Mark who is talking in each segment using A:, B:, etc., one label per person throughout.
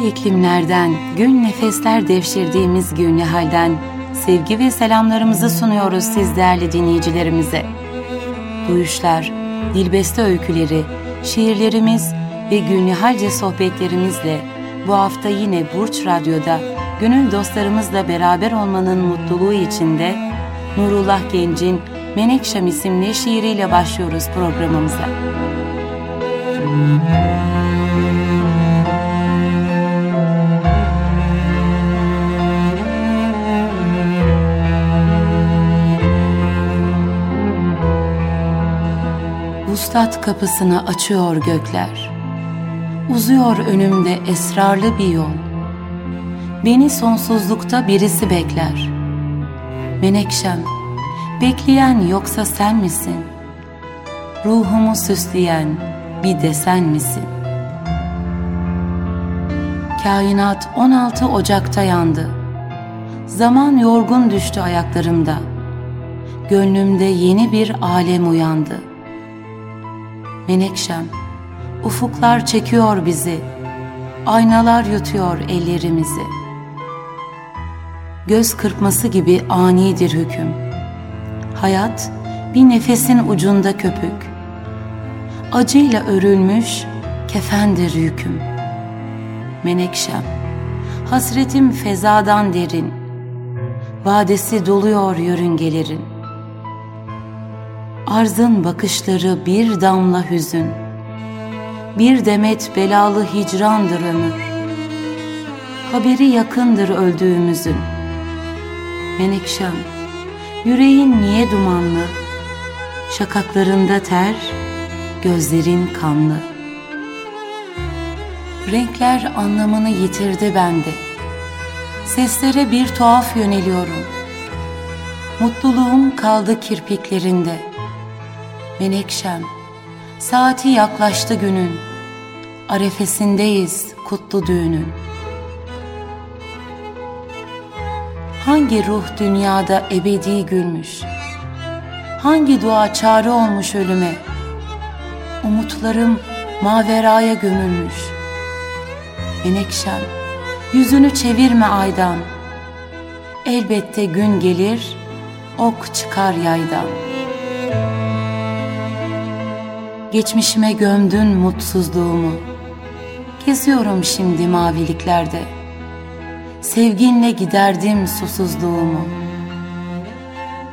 A: güzel iklimlerden, gün nefesler devşirdiğimiz günlü halden sevgi ve selamlarımızı sunuyoruz siz değerli dinleyicilerimize. Duyuşlar, dilbeste öyküleri, şiirlerimiz ve günlühalce sohbetlerimizle bu hafta yine Burç Radyo'da gönül dostlarımızla beraber olmanın mutluluğu içinde Nurullah Genc'in Menekşem isimli şiiriyle başlıyoruz programımıza. Vuslat kapısını açıyor gökler. Uzuyor önümde esrarlı bir yol. Beni sonsuzlukta birisi bekler. Menekşem, bekleyen yoksa sen misin? Ruhumu süsleyen bir desen misin? Kainat 16 Ocak'ta yandı. Zaman yorgun düştü ayaklarımda. Gönlümde yeni bir alem uyandı. Menekşem, ufuklar çekiyor bizi, aynalar yutuyor ellerimizi. Göz kırpması gibi anidir hüküm. Hayat bir nefesin ucunda köpük. Acıyla örülmüş kefendir yüküm. Menekşem, hasretim fezadan derin. Vadesi doluyor yörüngelerin. Arzın bakışları bir damla hüzün. Bir demet belalı hicrandır ömür. Haberi yakındır öldüğümüzün. Menekşem, yüreğin niye dumanlı? Şakaklarında ter, gözlerin kanlı. Renkler anlamını yitirdi bende. Seslere bir tuhaf yöneliyorum. Mutluluğum kaldı kirpiklerinde. Menekşem, saati yaklaştı günün. Arefesindeyiz kutlu düğünün. Hangi ruh dünyada ebedi gülmüş? Hangi dua çare olmuş ölüme? Umutlarım maveraya gömülmüş. Menekşem, yüzünü çevirme aydan. Elbette gün gelir, ok çıkar yaydan. Geçmişime gömdün mutsuzluğumu. Geziyorum şimdi maviliklerde. Sevginle giderdim susuzluğumu.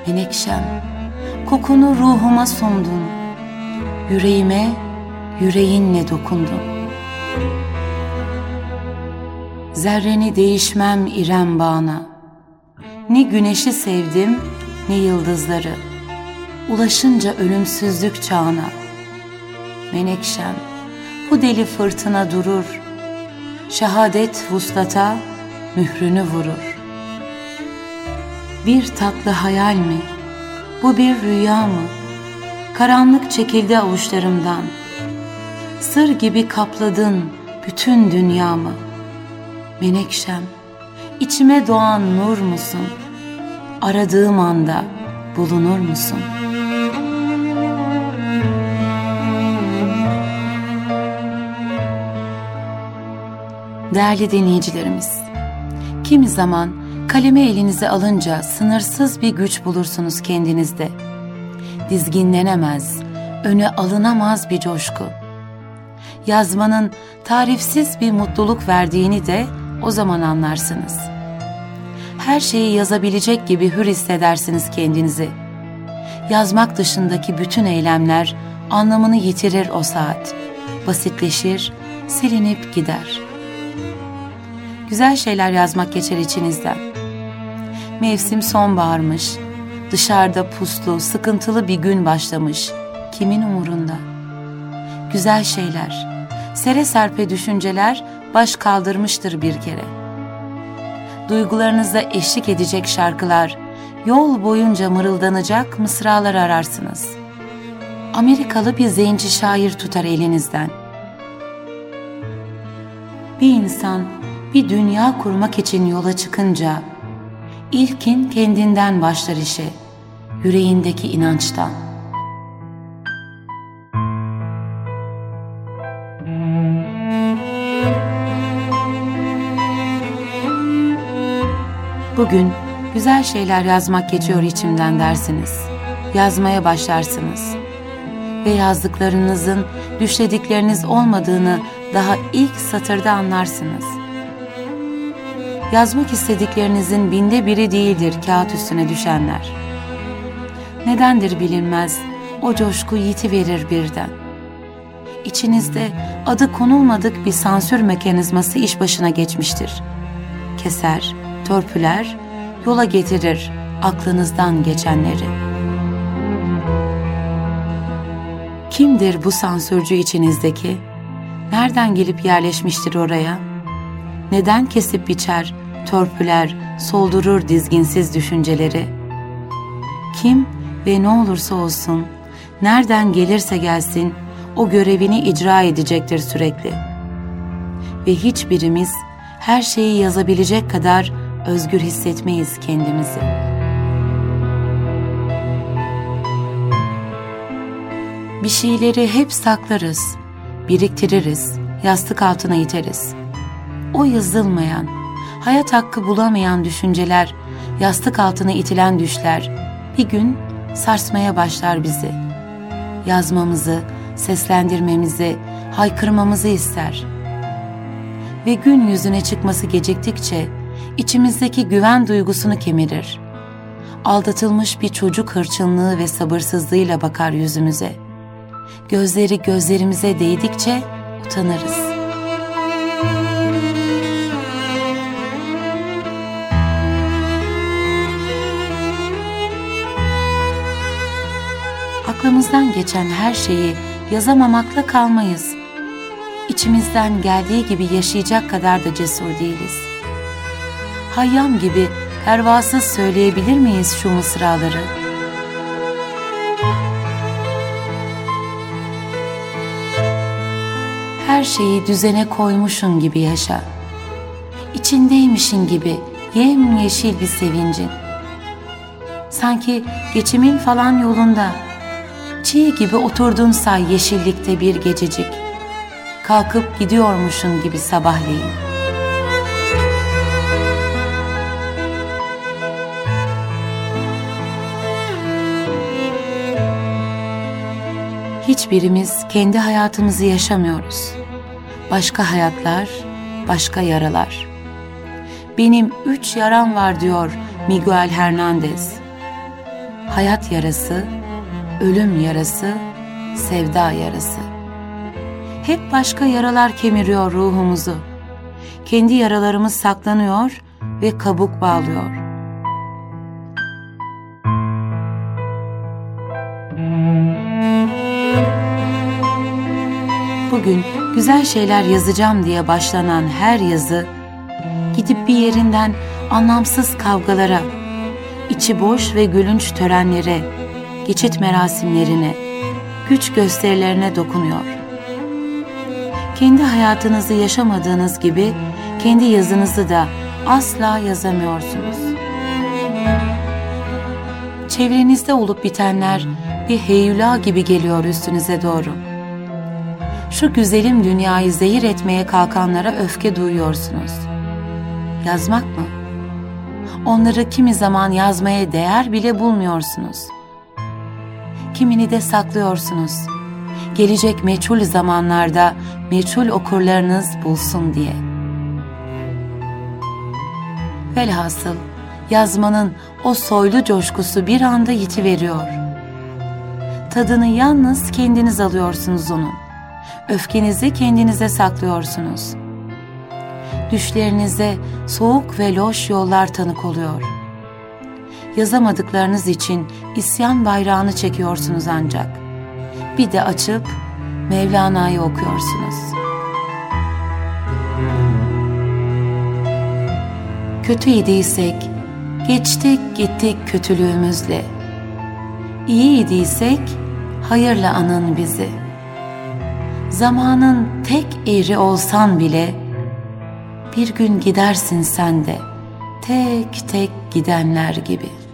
A: Menekşem, kokunu ruhuma sundun. Yüreğime yüreğinle dokundun. Zerreni değişmem İrem bağına. Ne güneşi sevdim ne yıldızları. Ulaşınca ölümsüzlük çağına. Menekşem, bu deli fırtına durur. Şehadet vuslata mührünü vurur. Bir tatlı hayal mi? Bu bir rüya mı? Karanlık çekildi avuçlarımdan. Sır gibi kapladın bütün dünyamı. Menekşem, içime doğan nur musun? Aradığım anda bulunur musun? Değerli dinleyicilerimiz, kimi zaman kalemi elinize alınca sınırsız bir güç bulursunuz kendinizde. Dizginlenemez, öne alınamaz bir coşku. Yazmanın tarifsiz bir mutluluk verdiğini de o zaman anlarsınız. Her şeyi yazabilecek gibi hür hissedersiniz kendinizi. Yazmak dışındaki bütün eylemler anlamını yitirir o saat. Basitleşir, silinip gider. Güzel şeyler yazmak geçer içinizden. Mevsim sonbaharmış, dışarıda puslu, sıkıntılı bir gün başlamış. Kimin umurunda? Güzel şeyler, sere serpe düşünceler baş kaldırmıştır bir kere. Duygularınıza eşlik edecek şarkılar, yol boyunca mırıldanacak mısralar ararsınız. Amerikalı bir zenci şair tutar elinizden. Bir insan bir dünya kurmak için yola çıkınca ilkin kendinden başlar işe, yüreğindeki inançtan. Bugün güzel şeyler yazmak geçiyor içimden dersiniz. Yazmaya başlarsınız. Ve yazdıklarınızın düşledikleriniz olmadığını daha ilk satırda anlarsınız.'' Yazmak istediklerinizin binde biri değildir kağıt üstüne düşenler. Nedendir bilinmez, o coşku yiti verir birden. İçinizde adı konulmadık bir sansür mekanizması iş başına geçmiştir. Keser, törpüler, yola getirir aklınızdan geçenleri. Kimdir bu sansürcü içinizdeki? Nereden gelip yerleşmiştir oraya? Neden kesip biçer, törpüler, soldurur dizginsiz düşünceleri? Kim ve ne olursa olsun, nereden gelirse gelsin, o görevini icra edecektir sürekli. Ve hiçbirimiz her şeyi yazabilecek kadar özgür hissetmeyiz kendimizi. Bir şeyleri hep saklarız, biriktiririz, yastık altına iteriz. O yazılmayan, hayat hakkı bulamayan düşünceler, yastık altına itilen düşler bir gün sarsmaya başlar bizi. Yazmamızı, seslendirmemizi, haykırmamızı ister. Ve gün yüzüne çıkması geciktikçe içimizdeki güven duygusunu kemirir. Aldatılmış bir çocuk hırçınlığı ve sabırsızlığıyla bakar yüzümüze. Gözleri gözlerimize değdikçe utanırız. Aklımızdan geçen her şeyi yazamamakla kalmayız. İçimizden geldiği gibi yaşayacak kadar da cesur değiliz. Hayyam gibi pervasız söyleyebilir miyiz şu mısraları? Her şeyi düzene koymuşun gibi yaşa. İçindeymişin gibi yem yeşil bir sevincin. Sanki geçimin falan yolunda çiğ gibi oturdun say yeşillikte bir gececik. Kalkıp gidiyormuşun gibi sabahleyin. Hiçbirimiz kendi hayatımızı yaşamıyoruz. Başka hayatlar, başka yaralar. Benim üç yaram var diyor Miguel Hernandez. Hayat yarası, ölüm yarası, sevda yarası. Hep başka yaralar kemiriyor ruhumuzu. Kendi yaralarımız saklanıyor ve kabuk bağlıyor. Bugün güzel şeyler yazacağım diye başlanan her yazı gidip bir yerinden anlamsız kavgalara, içi boş ve gülünç törenlere, geçit merasimlerine, güç gösterilerine dokunuyor. Kendi hayatınızı yaşamadığınız gibi kendi yazınızı da asla yazamıyorsunuz. Çevrenizde olup bitenler bir heyula gibi geliyor üstünüze doğru. Şu güzelim dünyayı zehir etmeye kalkanlara öfke duyuyorsunuz. Yazmak mı? Onları kimi zaman yazmaya değer bile bulmuyorsunuz.'' Kimini de saklıyorsunuz. Gelecek meçhul zamanlarda meçhul okurlarınız bulsun diye. Velhasıl yazmanın o soylu coşkusu bir anda yitiveriyor. Tadını yalnız kendiniz alıyorsunuz onun. Öfkenizi kendinize saklıyorsunuz. Düşlerinize soğuk ve loş yollar tanık oluyor.'' Yazamadıklarınız için isyan bayrağını çekiyorsunuz ancak. Bir de açıp Mevlana'yı okuyorsunuz. Kötü idiysek, geçtik gittik kötülüğümüzle. İyi idiysek, hayırla anın bizi. Zamanın tek eri olsan bile, bir gün gidersin sen de, tek tek gidenler gibi.''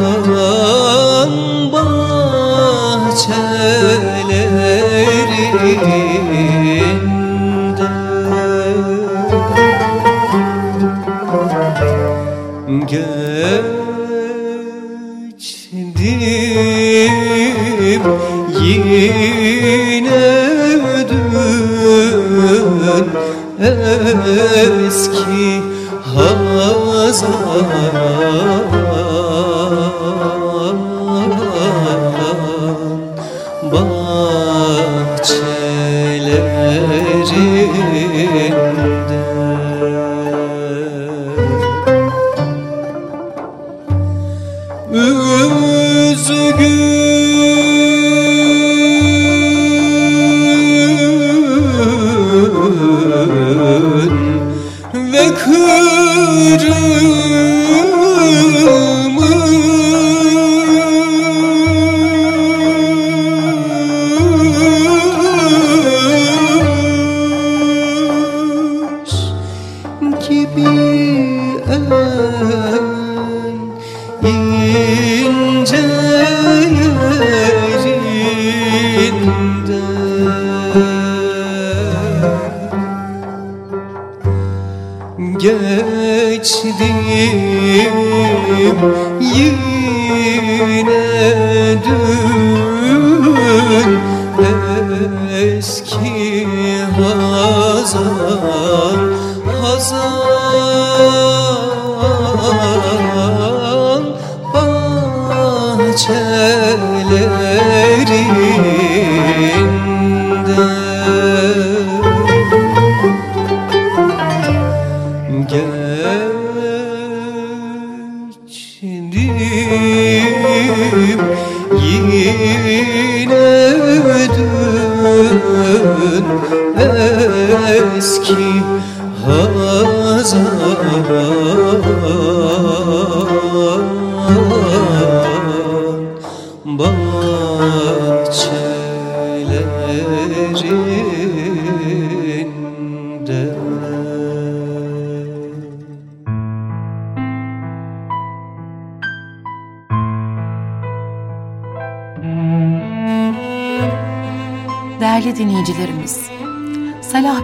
B: Hazan bahçelerinde Geçtim yine dün eski hazan eski hazan hazan eski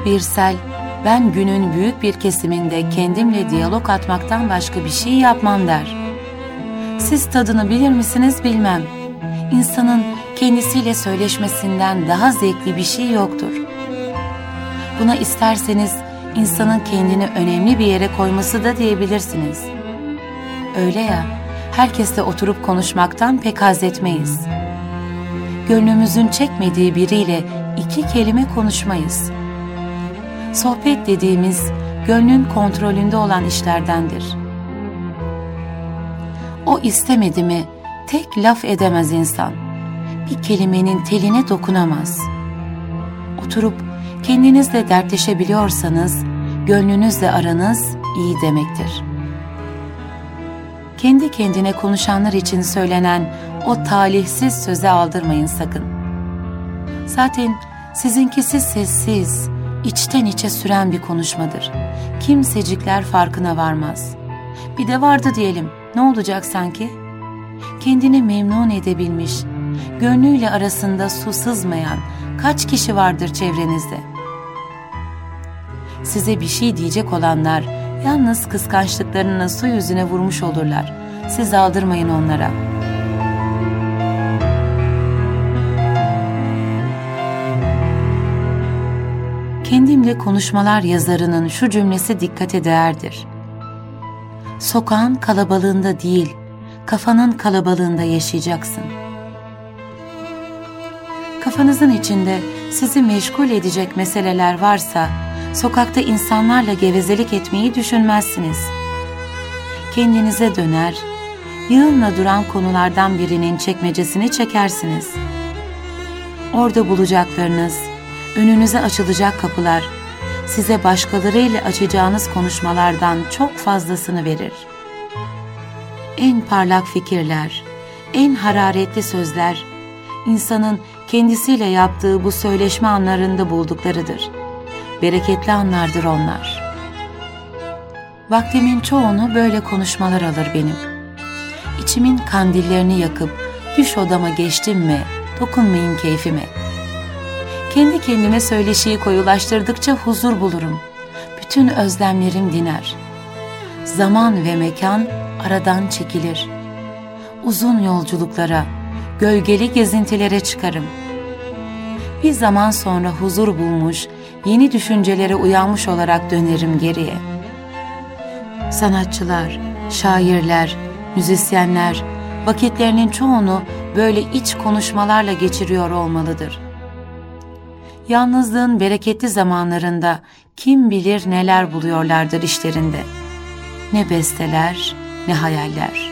A: Salah Birsel, ben günün büyük bir kesiminde kendimle diyalog atmaktan başka bir şey yapmam der. Siz tadını bilir misiniz bilmem. İnsanın kendisiyle söyleşmesinden daha zevkli bir şey yoktur. Buna isterseniz insanın kendini önemli bir yere koyması da diyebilirsiniz. Öyle ya, herkesle oturup konuşmaktan pek haz etmeyiz. Gönlümüzün çekmediği biriyle iki kelime konuşmayız. Sohbet dediğimiz gönlün kontrolünde olan işlerdendir. O istemedi mi tek laf edemez insan. bir kelimenin teline dokunamaz. Oturup kendinizle dertleşebiliyorsanız, gönlünüzle aranız iyi demektir. Kendi kendine konuşanlar için söylenen o talihsiz söze aldırmayın sakın. Zaten sizinkisi sessiz, içten içe süren bir konuşmadır. Kimsecikler farkına varmaz. Bir de vardı diyelim, ne olacak sanki? Kendini memnun edebilmiş, gönlüyle arasında su sızmayan kaç kişi vardır çevrenizde? Size bir şey diyecek olanlar yalnız kıskançlıklarını su yüzüne vurmuş olurlar. Siz aldırmayın onlara.'' Kendimle konuşmalar yazarının şu cümlesi dikkate değerdir. Sokağın kalabalığında değil, kafanın kalabalığında yaşayacaksın. Kafanızın içinde sizi meşgul edecek meseleler varsa, sokakta insanlarla gevezelik etmeyi düşünmezsiniz. Kendinize döner, yığınla duran konulardan birinin çekmecesini çekersiniz. Orada bulacaklarınız, önünüze açılacak kapılar size başkalarıyla açacağınız konuşmalardan çok fazlasını verir. En parlak fikirler, en hararetli sözler insanın kendisiyle yaptığı bu söyleşme anlarında bulduklarıdır. Bereketli anlardır onlar. Vaktimin çoğunu böyle konuşmalar alır benim. İçimin kandillerini yakıp düş odama geçtim mi, dokunmayın keyfime.'' Kendi kendime söyleşiyi koyulaştırdıkça huzur bulurum. Bütün özlemlerim diner. Zaman ve mekan aradan çekilir. Uzun yolculuklara, gölgeli gezintilere çıkarım. Bir zaman sonra huzur bulmuş, yeni düşüncelere uyanmış olarak dönerim geriye. Sanatçılar, şairler, müzisyenler vakitlerinin çoğunu böyle iç konuşmalarla geçiriyor olmalıdır.'' Yalnızlığın bereketli zamanlarında kim bilir neler buluyorlardır işlerinde. Ne besteler, ne hayaller.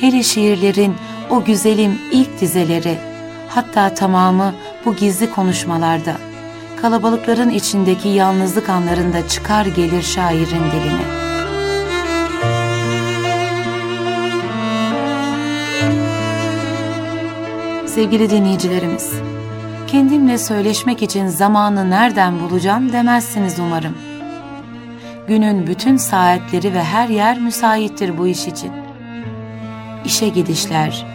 A: Hele şiirlerin o güzelim ilk dizeleri, hatta tamamı bu gizli konuşmalarda, kalabalıkların içindeki yalnızlık anlarında çıkar gelir şairin diline.'' sevgili dinleyicilerimiz kendimle söyleşmek için zamanı nereden bulacağım demezsiniz umarım. Günün bütün saatleri ve her yer müsaittir bu iş için. İşe gidişler,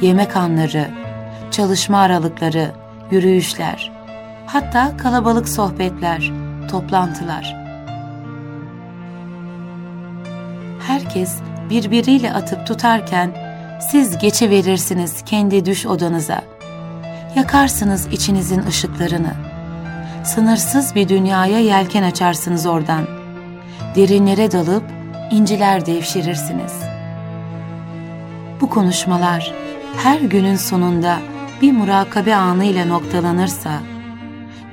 A: yemek anları, çalışma aralıkları, yürüyüşler, hatta kalabalık sohbetler, toplantılar. Herkes birbiriyle atıp tutarken siz geçiverirsiniz kendi düş odanıza.'' Yakarsınız içinizin ışıklarını. Sınırsız bir dünyaya yelken açarsınız oradan. Derinlere dalıp inciler devşirirsiniz. Bu konuşmalar her günün sonunda bir murakabe anıyla noktalanırsa,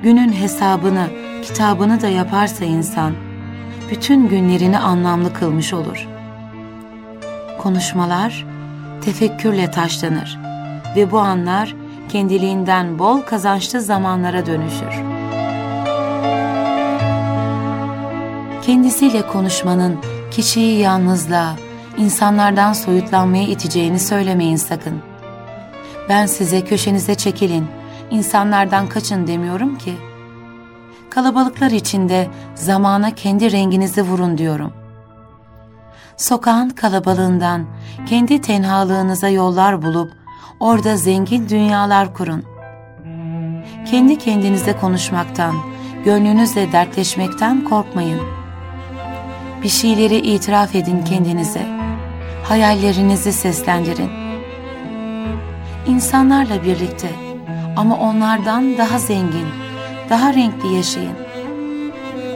A: günün hesabını, kitabını da yaparsa insan, bütün günlerini anlamlı kılmış olur. Konuşmalar tefekkürle taşlanır ve bu anlar kendiliğinden bol kazançlı zamanlara dönüşür. Kendisiyle konuşmanın kişiyi yalnızlığa, insanlardan soyutlanmaya iteceğini söylemeyin sakın. Ben size köşenize çekilin, insanlardan kaçın demiyorum ki. Kalabalıklar içinde zamana kendi renginizi vurun diyorum. Sokağın kalabalığından kendi tenhalığınıza yollar bulup Orada zengin dünyalar kurun. Kendi kendinize konuşmaktan, gönlünüzle dertleşmekten korkmayın. Bir şeyleri itiraf edin kendinize. Hayallerinizi seslendirin. İnsanlarla birlikte ama onlardan daha zengin, daha renkli yaşayın.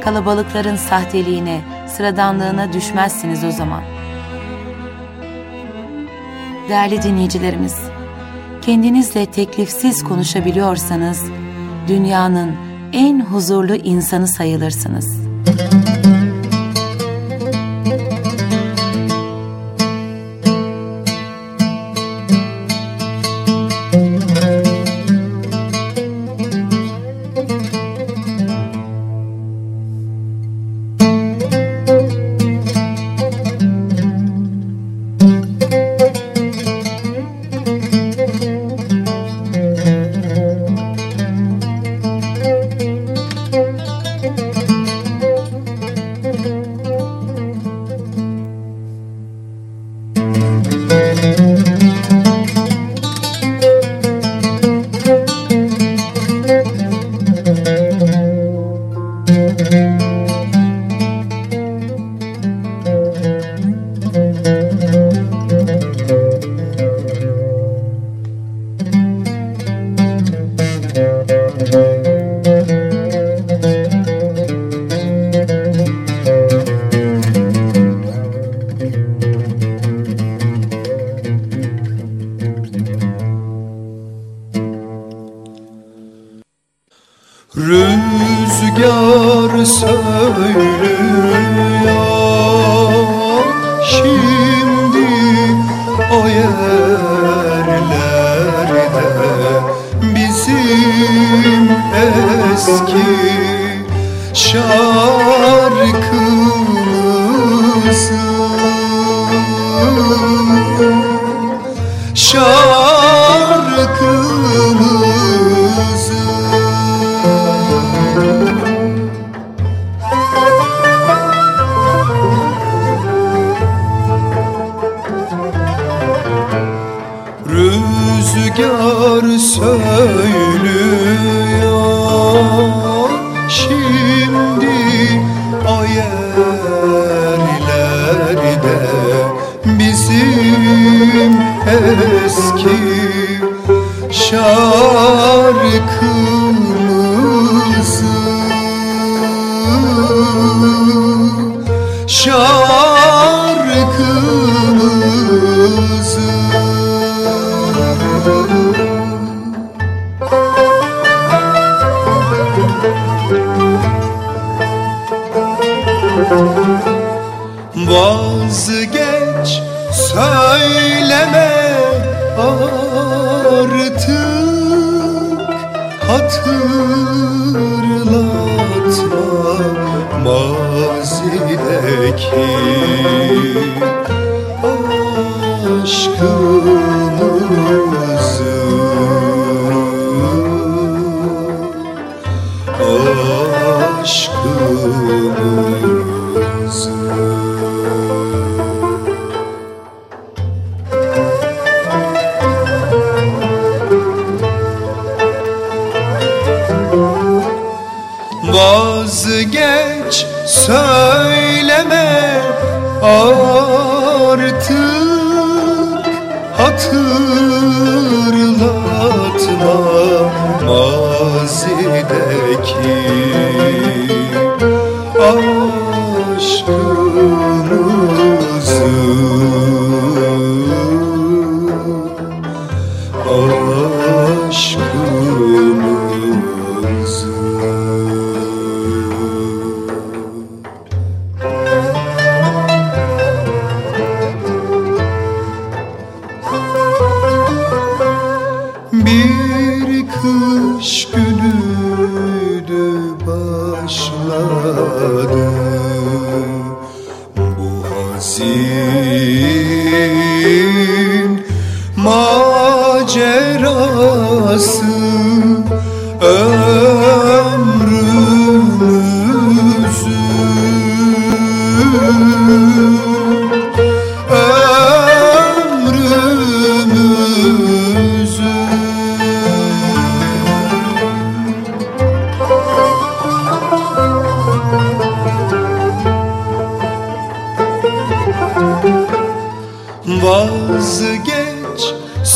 A: Kalabalıkların sahteliğine, sıradanlığına düşmezsiniz o zaman. Değerli dinleyicilerimiz, kendinizle teklifsiz konuşabiliyorsanız dünyanın en huzurlu insanı sayılırsınız.''
C: Eski şarkımızı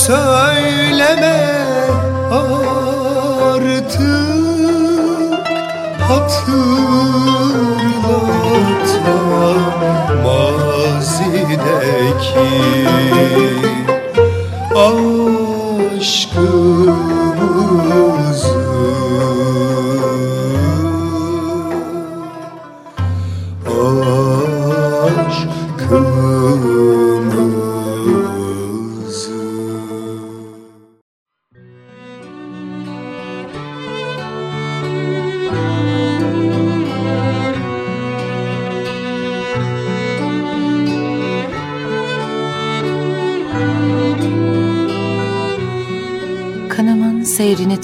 C: söyleme artık. Hatırlatma mazideki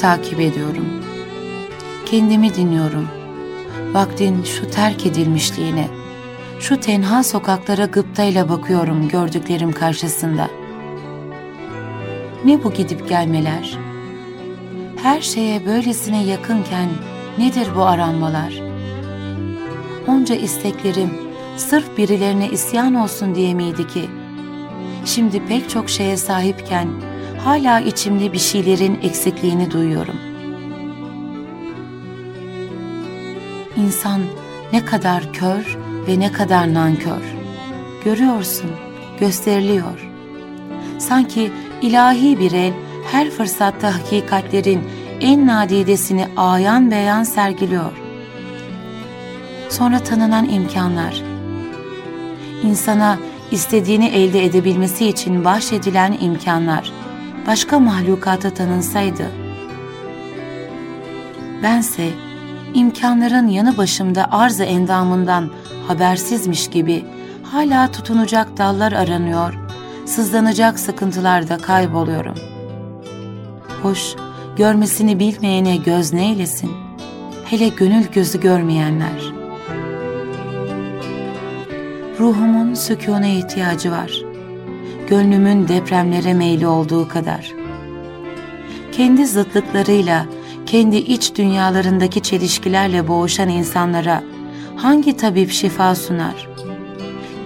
A: takip ediyorum. Kendimi dinliyorum. Vaktin şu terk edilmişliğine, şu tenha sokaklara gıptayla bakıyorum gördüklerim karşısında. Ne bu gidip gelmeler? Her şeye böylesine yakınken nedir bu aranmalar? Onca isteklerim sırf birilerine isyan olsun diye miydi ki? Şimdi pek çok şeye sahipken hala içimde bir şeylerin eksikliğini duyuyorum. İnsan ne kadar kör ve ne kadar nankör. Görüyorsun, gösteriliyor. Sanki ilahi bir el her fırsatta hakikatlerin en nadidesini ayan beyan sergiliyor. sonra tanınan imkanlar. İnsana istediğini elde edebilmesi için bahşedilen imkanlar başka mahlukata tanınsaydı. Bense imkanların yanı başımda arz-ı endamından habersizmiş gibi hala tutunacak dallar aranıyor, sızlanacak sıkıntılarda kayboluyorum. Hoş, görmesini bilmeyene göz neylesin? Hele gönül gözü görmeyenler. Ruhumun sükûna ihtiyacı var. Gönlümün depremlere meyli olduğu kadar. Kendi zıtlıklarıyla, kendi iç dünyalarındaki çelişkilerle boğuşan insanlara hangi tabip şifa sunar?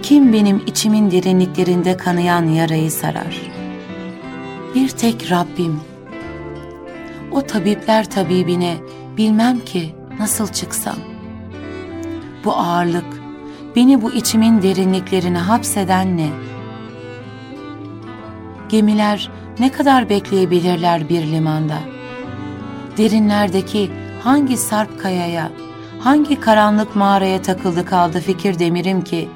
A: Kim benim içimin derinliklerinde kanayan yarayı sarar? Bir tek Rabbim. O tabipler tabibine bilmem ki nasıl çıksam. Bu ağırlık, beni bu içimin derinliklerine hapseden ne? Gemiler ne kadar bekleyebilirler bir limanda? Derinlerdeki hangi sarp kayaya, hangi karanlık mağaraya takıldı kaldı fikir demirim ki,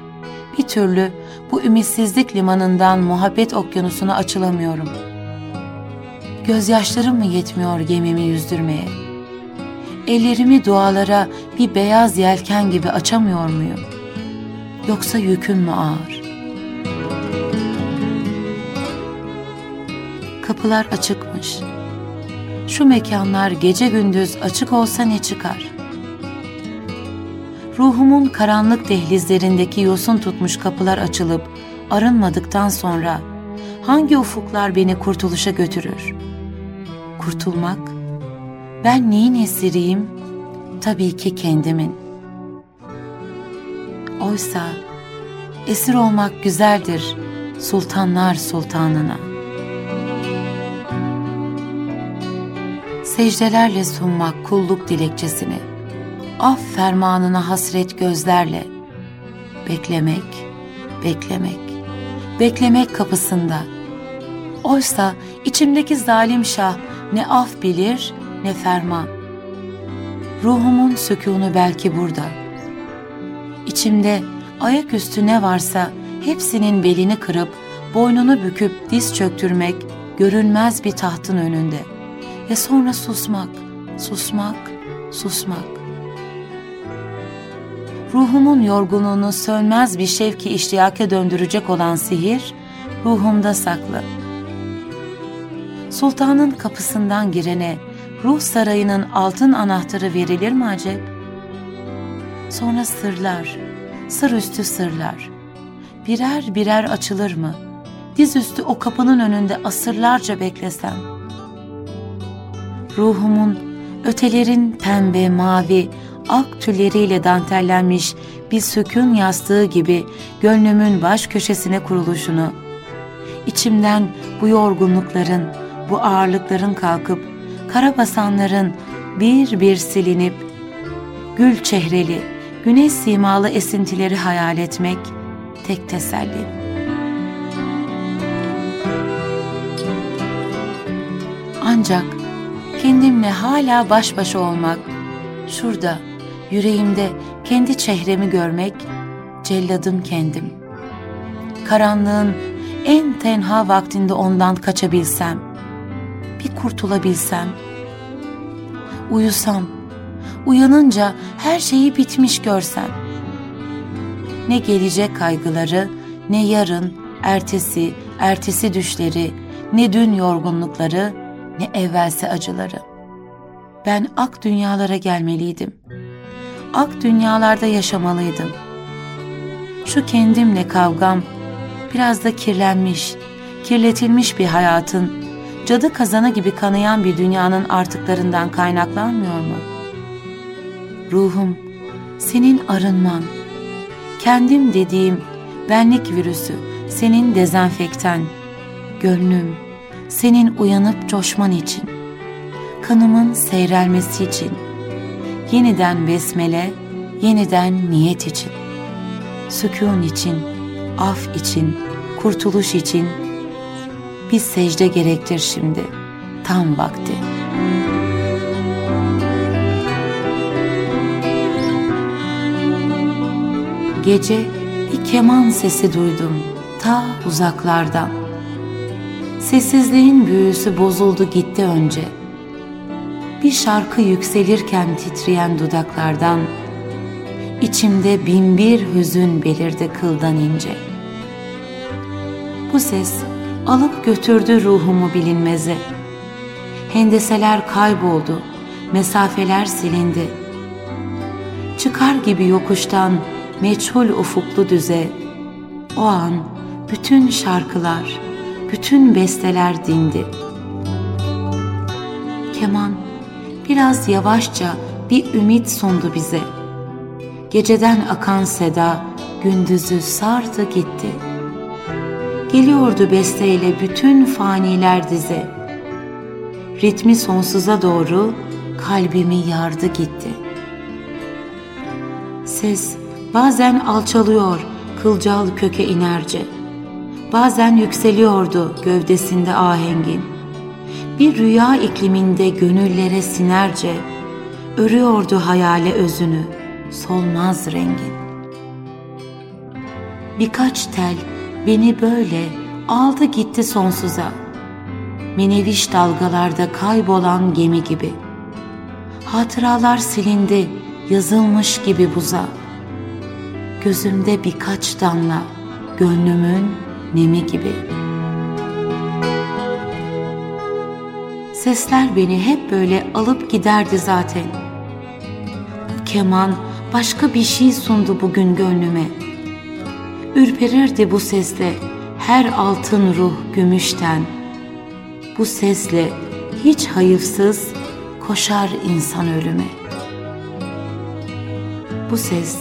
A: bir türlü bu ümitsizlik limanından muhabbet okyanusuna açılamıyorum. Gözyaşlarım mı yetmiyor gemimi yüzdürmeye? Ellerimi dualara bir beyaz yelken gibi açamıyor muyum? Yoksa yüküm mü ağır? Kapılar açıkmış. Şu mekanlar gece gündüz açık olsa ne çıkar? Ruhumun karanlık dehlizlerindeki yosun tutmuş kapılar açılıp arınmadıktan sonra hangi ufuklar beni kurtuluşa götürür? Kurtulmak? Ben neyin esiriyim? Tabii ki kendimin. Oysa esir olmak güzeldir sultanlar sultanına. Secdelerle sunmak kulluk dilekçesini, af fermanına hasret gözlerle, beklemek, beklemek, beklemek kapısında. Oysa içimdeki zalim şah ne af bilir ne ferman. Ruhumun sükûnu belki burada.'' İçimde ayaküstü ne varsa hepsinin belini kırıp boynunu büküp diz çöktürmek görünmez bir tahtın önünde ve sonra susmak, susmak, susmak. Ruhumun yorgunluğunu sönmez bir şevki iştiyaka döndürecek olan sihir ruhumda saklı. Sultanın kapısından girene ruh sarayının altın anahtarı verilir mi acep? Sonra sırlar, sır üstü sırlar. Birer birer açılır mı? Dizüstü o kapının önünde asırlarca beklesem. Ruhumun ötelerin pembe, mavi, ak tülleriyle dantellenmiş bir sökün yastığı gibi gönlümün baş köşesine kuruluşunu, içimden bu yorgunlukların, bu ağırlıkların kalkıp, kara basanların bir bir silinip, gül çehreli, güneş simalı esintileri hayal etmek tek teselli. Ancak kendimle hala baş başa olmak, şurada, yüreğimde kendi çehremi görmek, celladım kendim. Karanlığın en tenha vaktinde ondan kaçabilsem, bir kurtulabilsem, uyusam, uyanınca her şeyi bitmiş görsem. Ne gelecek kaygıları, ne yarın, ertesi, ertesi düşleri, ne dün yorgunlukları, ne evvelse acıları. Ben ak dünyalara gelmeliydim. Ak dünyalarda yaşamalıydım. Şu kendimle kavgam biraz da kirlenmiş, kirletilmiş bir hayatın, cadı kazanı gibi kanayan bir dünyanın artıklarından kaynaklanmıyor mu?'' ruhum, senin arınman, kendim dediğim benlik virüsü, senin dezenfekten, gönlüm, senin uyanıp coşman için, kanımın seyrelmesi için, yeniden besmele, yeniden niyet için, sükun için, af için, kurtuluş için, bir secde gerektir şimdi, tam vakti.'' Gece bir keman sesi duydum ta uzaklardan. Sessizliğin büyüsü bozuldu gitti önce. Bir şarkı yükselirken titreyen dudaklardan içimde binbir hüzün belirdi kıldan ince. Bu ses alıp götürdü ruhumu bilinmeze. Hendeseler kayboldu, mesafeler silindi. Çıkar gibi yokuştan meçhul ufuklu düze, o an bütün şarkılar, bütün besteler dindi. Keman biraz yavaşça bir ümit sundu bize. Geceden akan seda gündüzü sardı gitti. Geliyordu besteyle bütün faniler dize. Ritmi sonsuza doğru kalbimi yardı gitti. Ses bazen alçalıyor, kılcal köke inerce. Bazen yükseliyordu gövdesinde ahengin. Bir rüya ikliminde gönüllere sinerce, örüyordu hayale özünü, solmaz rengin. Birkaç tel beni böyle aldı gitti sonsuza. Meneviş dalgalarda kaybolan gemi gibi. Hatıralar silindi, yazılmış gibi buza. Gözümde birkaç damla, gönlümün nemi gibi. Sesler beni hep böyle alıp giderdi zaten. Keman başka bir şey sundu bugün gönlüme. Ürperirdi bu sesle her altın ruh gümüşten. Bu sesle hiç hayıfsız koşar insan ölüme. Bu ses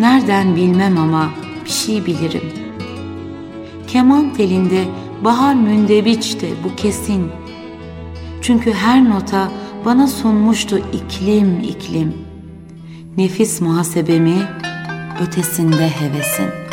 A: nereden bilmem ama bir şey bilirim. Keman telinde bahar mündebiçti bu kesin. Çünkü her nota bana sunmuştu iklim iklim. Nefis muhasebemi ötesinde hevesin.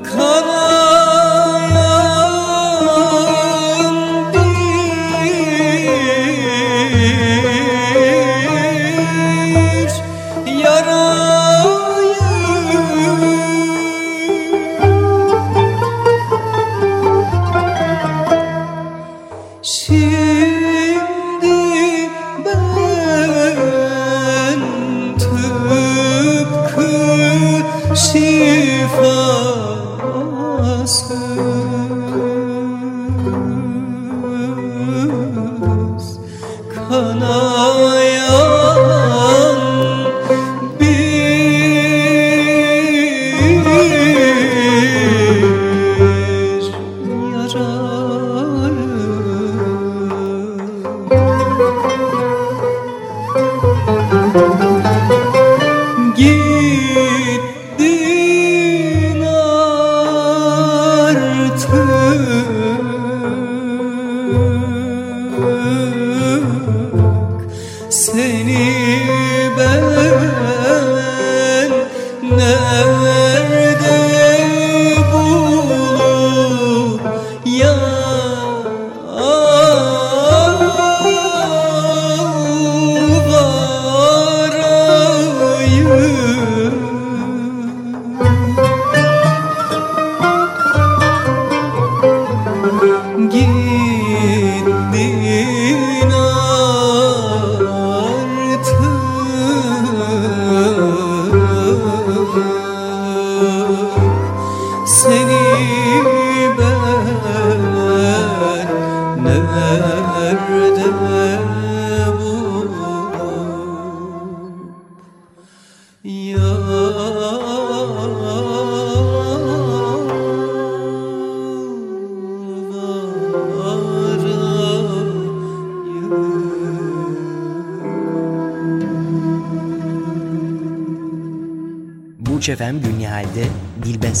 B: Kanayan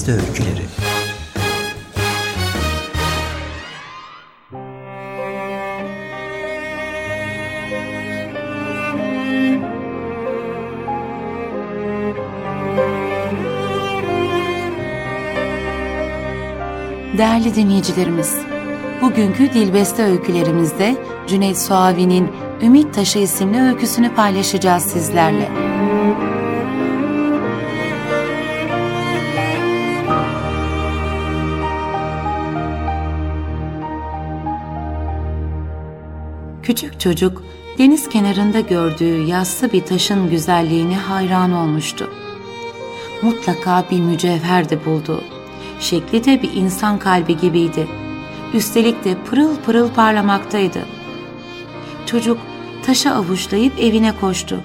D: Dilbeste Öyküleri
A: Değerli dinleyicilerimiz, bugünkü Dilbeste öykülerimizde Cüneyt Suavi'nin Ümit Taşı isimli öyküsünü paylaşacağız sizlerle. Çocuk deniz kenarında gördüğü yassı bir taşın güzelliğine hayran olmuştu. Mutlaka bir mücevher de buldu. Şekli de bir insan kalbi gibiydi. Üstelik de pırıl pırıl parlamaktaydı. Çocuk taşı avuçlayıp evine koştu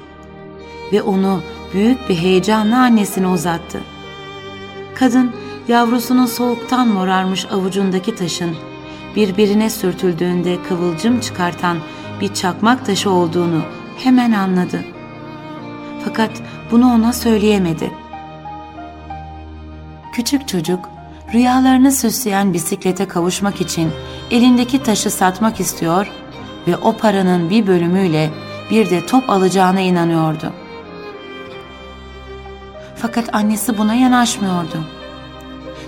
A: ve onu büyük bir heyecanla annesine uzattı. Kadın yavrusunun soğuktan morarmış avucundaki taşın birbirine sürtüldüğünde kıvılcım çıkartan bir çakmak taşı olduğunu hemen anladı. Fakat bunu ona söyleyemedi. Küçük çocuk rüyalarını süsleyen bisiklete kavuşmak için elindeki taşı satmak istiyor ve o paranın bir bölümüyle bir de top alacağına inanıyordu. Fakat annesi buna yanaşmıyordu.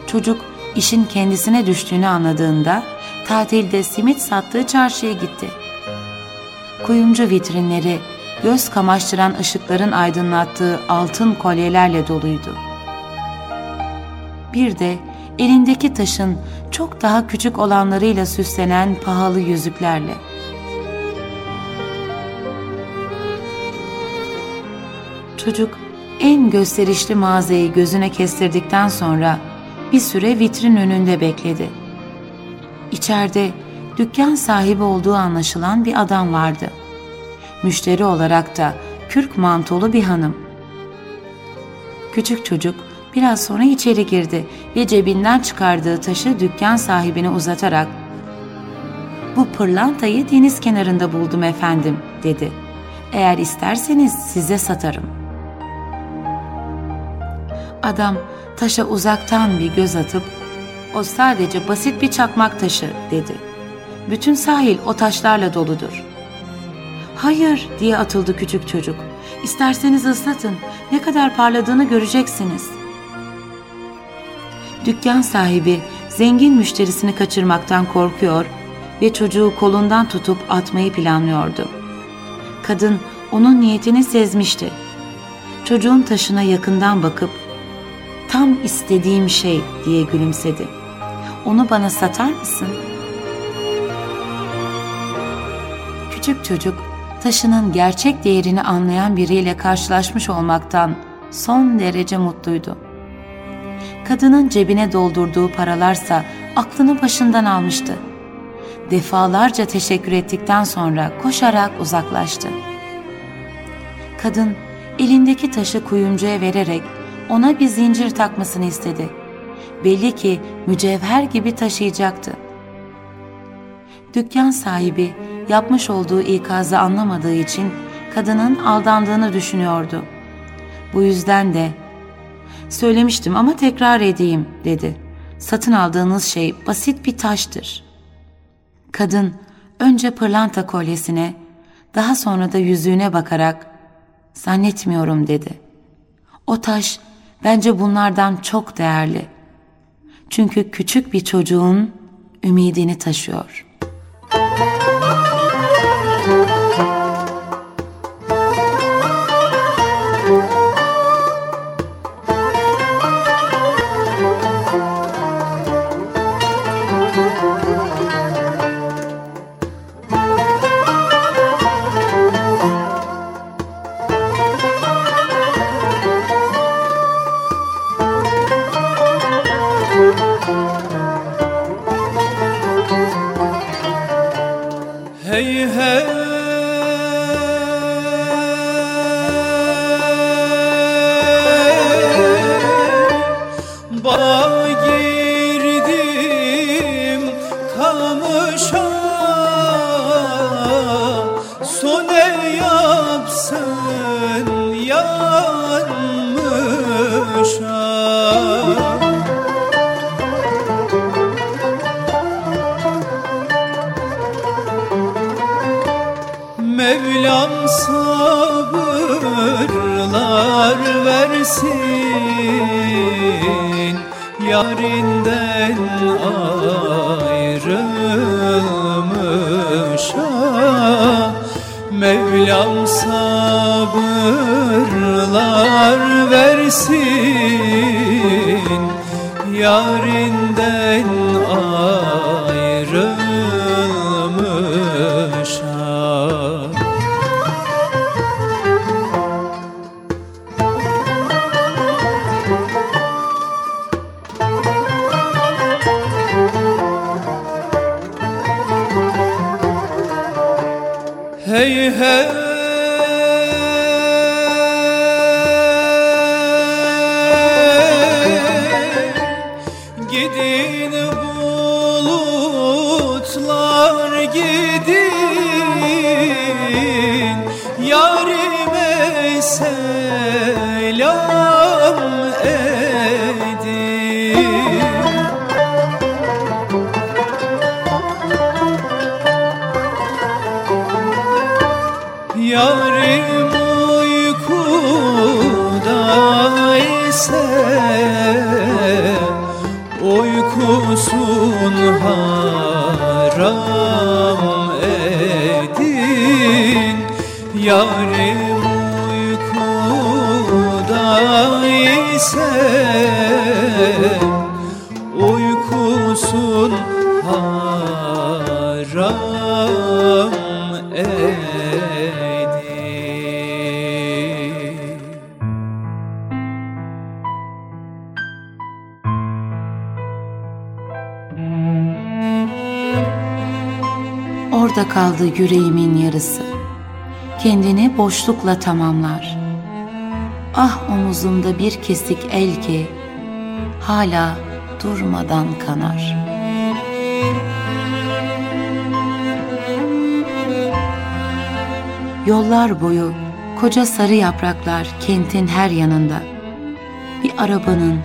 A: Çocuk işin kendisine düştüğünü anladığında tatilde simit sattığı çarşıya gitti. Kuyumcu vitrinleri göz kamaştıran ışıkların aydınlattığı altın kolyelerle doluydu. Bir de elindeki taşın çok daha küçük olanlarıyla süslenen pahalı yüzüklerle. Çocuk en gösterişli mağazayı gözüne kestirdikten sonra bir süre vitrin önünde bekledi. İçeride dükkan sahibi olduğu anlaşılan bir adam vardı. Müşteri olarak da kürk mantolu bir hanım. Küçük çocuk biraz sonra içeri girdi ve cebinden çıkardığı taşı dükkan sahibine uzatarak ''Bu pırlantayı deniz kenarında buldum efendim.'' dedi. ''Eğer isterseniz size satarım.'' Adam taşa uzaktan bir göz atıp ''O sadece basit bir çakmak taşı.'' dedi. ''Bütün sahil o taşlarla doludur.'' ''Hayır.'' diye atıldı küçük çocuk. ''İsterseniz ıslatın. Ne kadar parladığını göreceksiniz.'' Dükkan sahibi zengin müşterisini kaçırmaktan korkuyor ve çocuğu kolundan tutup atmayı planlıyordu. Kadın onun niyetini sezmişti. Çocuğun taşına yakından bakıp tam istediğim şey diye gülümsedi. Onu bana satar mısın? Küçük çocuk taşının gerçek değerini anlayan biriyle karşılaşmış olmaktan son derece mutluydu. Kadının cebine doldurduğu paralarsa aklını başından almıştı. Defalarca teşekkür ettikten sonra koşarak uzaklaştı. Kadın elindeki taşı kuyumcuya vererek ona bir zincir takmasını istedi. Belli ki mücevher gibi taşıyacaktı. Dükkan sahibi yapmış olduğu ikazı anlamadığı için kadının aldandığını düşünüyordu. Bu yüzden de Söylemiştim ama tekrar edeyim dedi. Satın aldığınız şey basit bir taştır. Kadın önce pırlanta kolyesine, daha sonra da yüzüğüne bakarak zannetmiyorum dedi. O taş bence bunlardan çok değerli. Çünkü küçük bir çocuğun ümidini taşıyor.''
B: her Yarim uykuda ise Uykusun haram edin
A: Orada kaldı yüreğimin yarısı. Kendini boşlukla tamamlar. Ah omuzumda bir kesik el ki hala durmadan kanar. Yollar boyu koca sarı yapraklar kentin her yanında. Bir arabanın,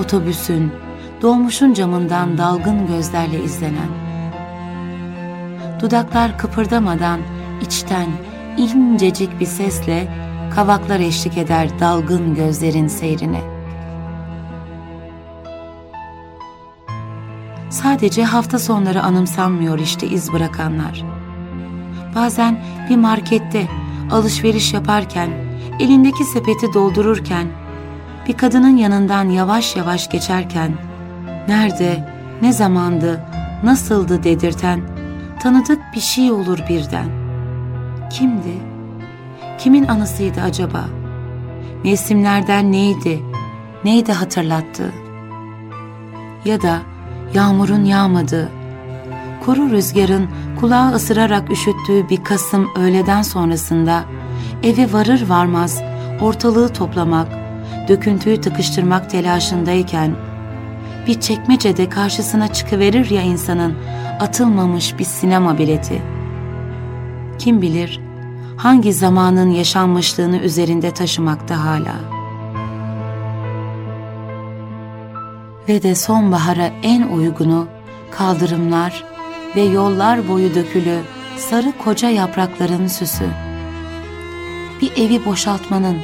A: otobüsün, dolmuşun camından dalgın gözlerle izlenen. Dudaklar kıpırdamadan içten incecik bir sesle kavaklar eşlik eder dalgın gözlerin seyrine. Sadece hafta sonları anımsanmıyor işte iz bırakanlar. Bazen bir markette alışveriş yaparken, elindeki sepeti doldururken, bir kadının yanından yavaş yavaş geçerken, nerede, ne zamandı, nasıldı dedirten, tanıdık bir şey olur birden. Kimdi? Kimin anısıydı acaba? Mevsimlerden neydi? Neydi hatırlattı? Ya da yağmurun yağmadığı, kuru rüzgarın kulağı ısırarak üşüttüğü bir Kasım öğleden sonrasında eve varır varmaz ortalığı toplamak, döküntüyü tıkıştırmak telaşındayken bir çekmecede karşısına çıkıverir ya insanın atılmamış bir sinema bileti. Kim bilir hangi zamanın yaşanmışlığını üzerinde taşımakta hala. Ve de sonbahara en uygunu kaldırımlar ve yollar boyu dökülü sarı koca yaprakların süsü. Bir evi boşaltmanın,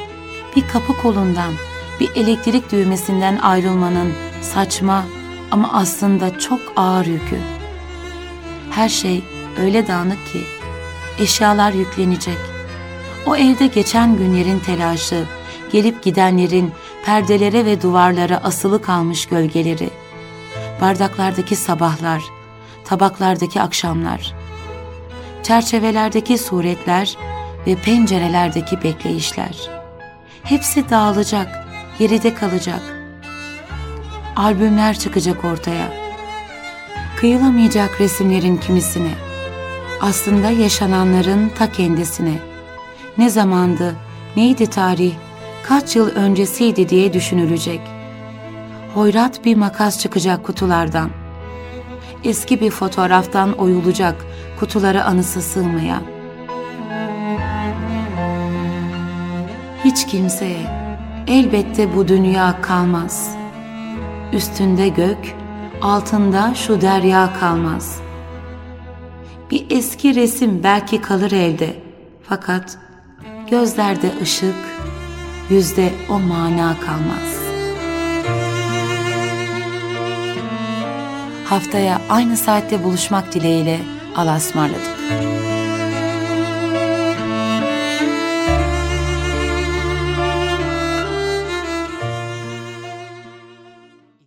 A: bir kapı kolundan, bir elektrik düğmesinden ayrılmanın saçma ama aslında çok ağır yükü. Her şey öyle dağınık ki eşyalar yüklenecek. O evde geçen günlerin telaşı, gelip gidenlerin perdelere ve duvarlara asılı kalmış gölgeleri, bardaklardaki sabahlar, tabaklardaki akşamlar, çerçevelerdeki suretler ve pencerelerdeki bekleyişler. Hepsi dağılacak, geride kalacak. Albümler çıkacak ortaya. Kıyılamayacak resimlerin kimisine. Aslında yaşananların ta kendisine. Ne zamandı, neydi tarih, kaç yıl öncesiydi diye düşünülecek. Hoyrat bir makas çıkacak kutulardan. Eski bir fotoğraftan oyulacak kutulara anısı sığmayan. Hiç kimseye elbette bu dünya kalmaz. Üstünde gök, altında şu derya kalmaz. Bir eski resim belki kalır elde. Fakat gözlerde ışık, yüzde o mana kalmaz. Haftaya aynı saatte buluşmak dileğiyle Allah'a ısmarladık.